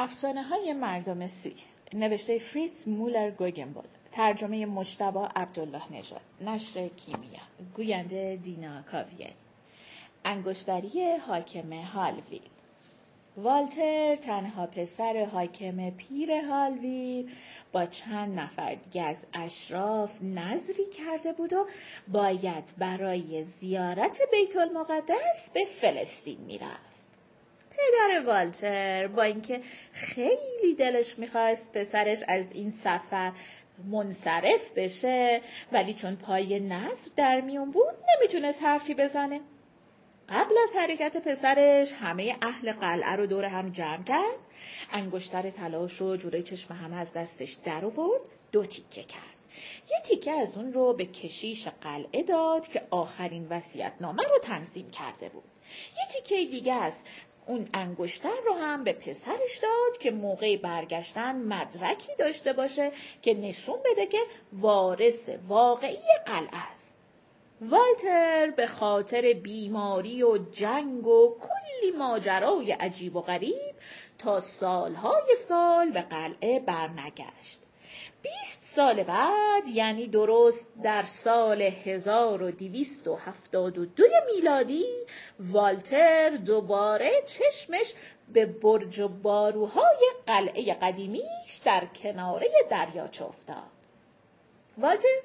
افسانه های مردم سوئیس نوشته فریتز مولر گوگنبول ترجمه مجتبا عبدالله نژاد نشر کیمیا گوینده دینا کاویه انگشتری حاکم هالویل والتر تنها پسر حاکم پیر هالویل با چند نفر دیگه از اشراف نظری کرده بود و باید برای زیارت بیت المقدس به فلسطین می‌رفت. پدر والتر با اینکه خیلی دلش می‌خواست پسرش از این سفر منصرف بشه ولی چون پای نظر در میون بود نمی‌تونست حرفی بزنه. قبل از حرکت پسرش همه اهل قلعه رو دور هم جمع کرد. انگشتر تلاش رو جوره چشم همه از دستش در آورد دو تیکه کرد. یه تیکه از اون رو به کشیش قلعه داد که آخرین وسیعت نامه رو تنظیم کرده بود. یه تیکه دیگه از اون انگشتر رو هم به پسرش داد که موقع برگشتن مدرکی داشته باشه که نشون بده که وارث واقعی قلعه است. والتر به خاطر بیماری و جنگ و کلی ماجرای عجیب و غریب تا سالهای سال به قلعه برنگشت. بیست سال بعد یعنی درست در سال 1272 میلادی والتر دوباره چشمش به برج و باروهای قلعه قدیمیش در کناره دریاچه افتاد. والتر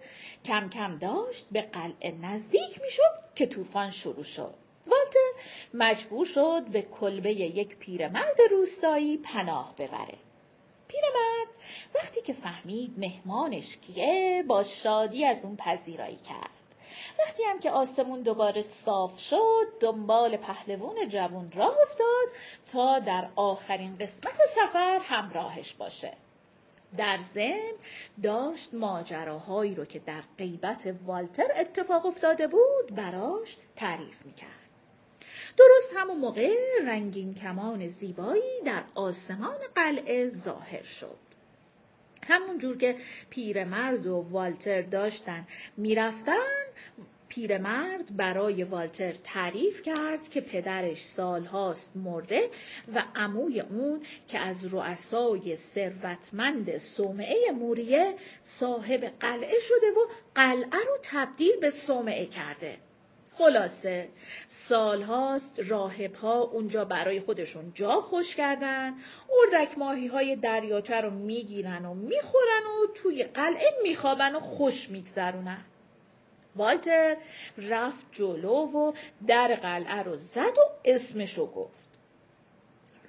کم کم داشت به قلعه نزدیک می‌شد که طوفان شروع شد. والتر مجبور شد به کلبه یک پیرمرد روستایی پناه ببره. پیرمرد که فهمید مهمانش کیه با شادی از اون پذیرایی کرد. وقتی هم که آسمون دوباره صاف شد دنبال پهلوون جوون راه افتاد تا در آخرین قسمت سفر همراهش باشه. در ضمن داشت ماجراهایی رو که در غیبت والتر اتفاق افتاده بود براش تعریف می‌کرد. درست همون موقع رنگین کمان زیبایی در آسمان قلعه ظاهر شد. همون جور که پیرمرد و والتر داشتن می‌رفتن پیرمرد برای والتر تعریف کرد که پدرش سالهاست مرده و عموی اون که از رؤسای ثروتمند صومعه موریه صاحب قلعه شده و قلعه رو تبدیل به صومعه کرده. خلاصه سالهاست راهب ها اونجا برای خودشون جا خوش کردن اردک ماهی های دریاچه رو می‌گیرن و می‌خورن و توی قلعه میخوابن و خوش میگذرونن. والتر رفت جلو و در قلعه رو زد و اسمشو گفت.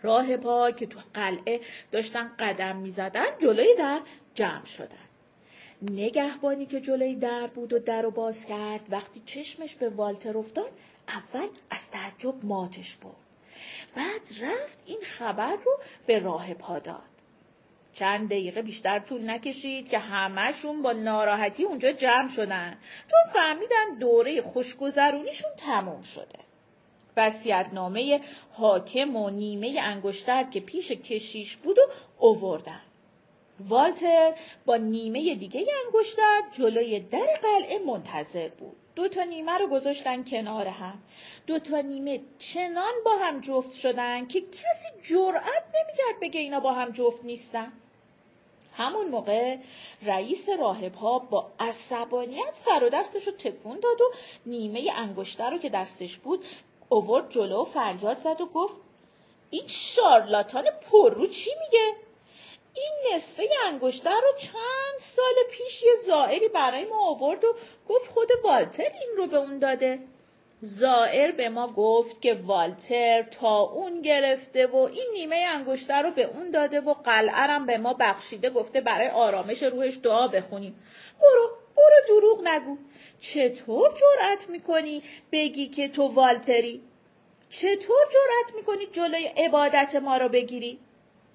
راهبا که تو قلعه داشتن قدم می‌زدن جلوی در جمع شدن. نگهبانی که جلوی در بود و در رو باز کرد. وقتی چشمش به والتر افتاد اول از تعجب ماتش برد. بعد رفت این خبر رو به راهب داد. چند دقیقه بیشتر طول نکشید که همهشون با ناراحتی اونجا جمع شدن. چون فهمیدن دوره خوشگذرونیشون تموم شده. نامه حاکم و نیمه انگشتر که پیش کشیش بود و اووردن. والتر با نیمه دیگه انگشتر جلوی در قلعه منتظر بود. دو تا نیمه رو گذاشتن کنار هم. دو تا نیمه چنان با هم جفت شدن که کسی جرأت نمی‌کرد بگه اینا با هم جفت نیستن. همون موقع رئیس راهب ها با عصبانیت سر و دستش رو تکون داد و نیمه انگشتر رو که دستش بود اوورد جلو فریاد زد و گفت این شارلاتان پررو چی میگه؟ این نصفه انگشتر رو چند سال پیش یه زائری برای ما آورد و گفت خود والتر این رو به اون داده. زائر به ما گفت که والتر تا اون گرفته و این نیمه انگشتر رو به اون داده و قلعرم به ما بخشیده گفته برای آرامش روحش دعا بخونیم. برو برو دروغ نگو. چطور جرأت می‌کنی بگی که تو والتری؟ چطور جرأت می‌کنی جلوی عبادت ما رو بگیری؟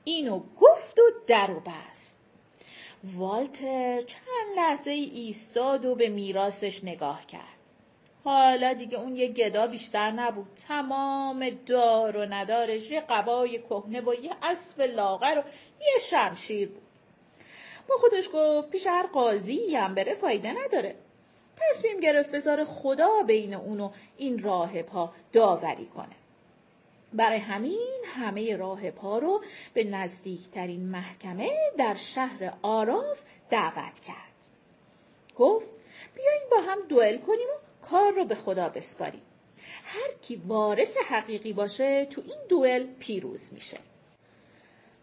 اینو گفت و در و بست. والتر چند لحظه ایستاد و به میراثش نگاه کرد. حالا دیگه اون یه گدا بیشتر نبود. تمام دار و ندارش یه قبای کهنه و یه اسب لاغر و یه شمشیر بود. با خودش گفت پیش هر قاضی هم بره فایده نداره. تصمیم گرفت بذاره خدا بین اونو این راهب ها داوری کنه. برای همین همه راه پا رو به نزدیکترین محکمه در شهر آراف دعوت کرد. گفت بیاییم با هم دوئل کنیم و کار رو به خدا بسپاریم. هر کی وارث حقیقی باشه تو این دوئل پیروز میشه.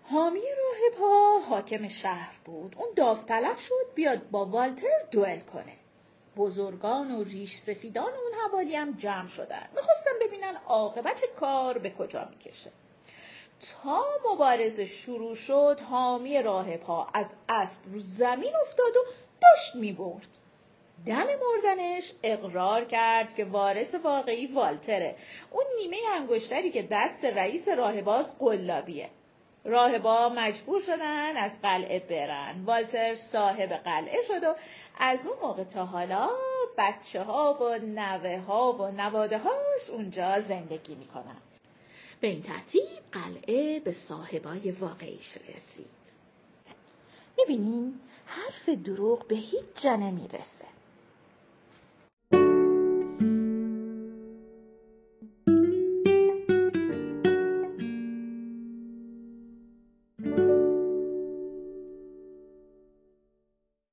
حامی راه پا حاکم شهر بود. اون داوطلب شد بیاد با والتر دوئل کنه. بزرگان و ریش سفیدان اون حوالی هم جمع شدن. می‌خواستن ببینن عاقبت کار به کجا می‌کشه. تا مبارزه شروع شد حامی راه پا از اسب رو زمین افتاد و داشت می‌برد. دم مردنش اقرار کرد که وارث واقعی والتره. اون نیمه انگشتری که دست رئیس راهباز قلابیه. راهبا مجبور شدن از قلعه برن. والتر صاحب قلعه شد و از اون موقع تا حالا بچه ها و نوه ها و نواده هاش اونجا زندگی می‌کنن. به این ترتیب قلعه به صاحبای واقعیش رسید. می‌بینیم حرف دروغ به هیچ جا نمی‌رسه.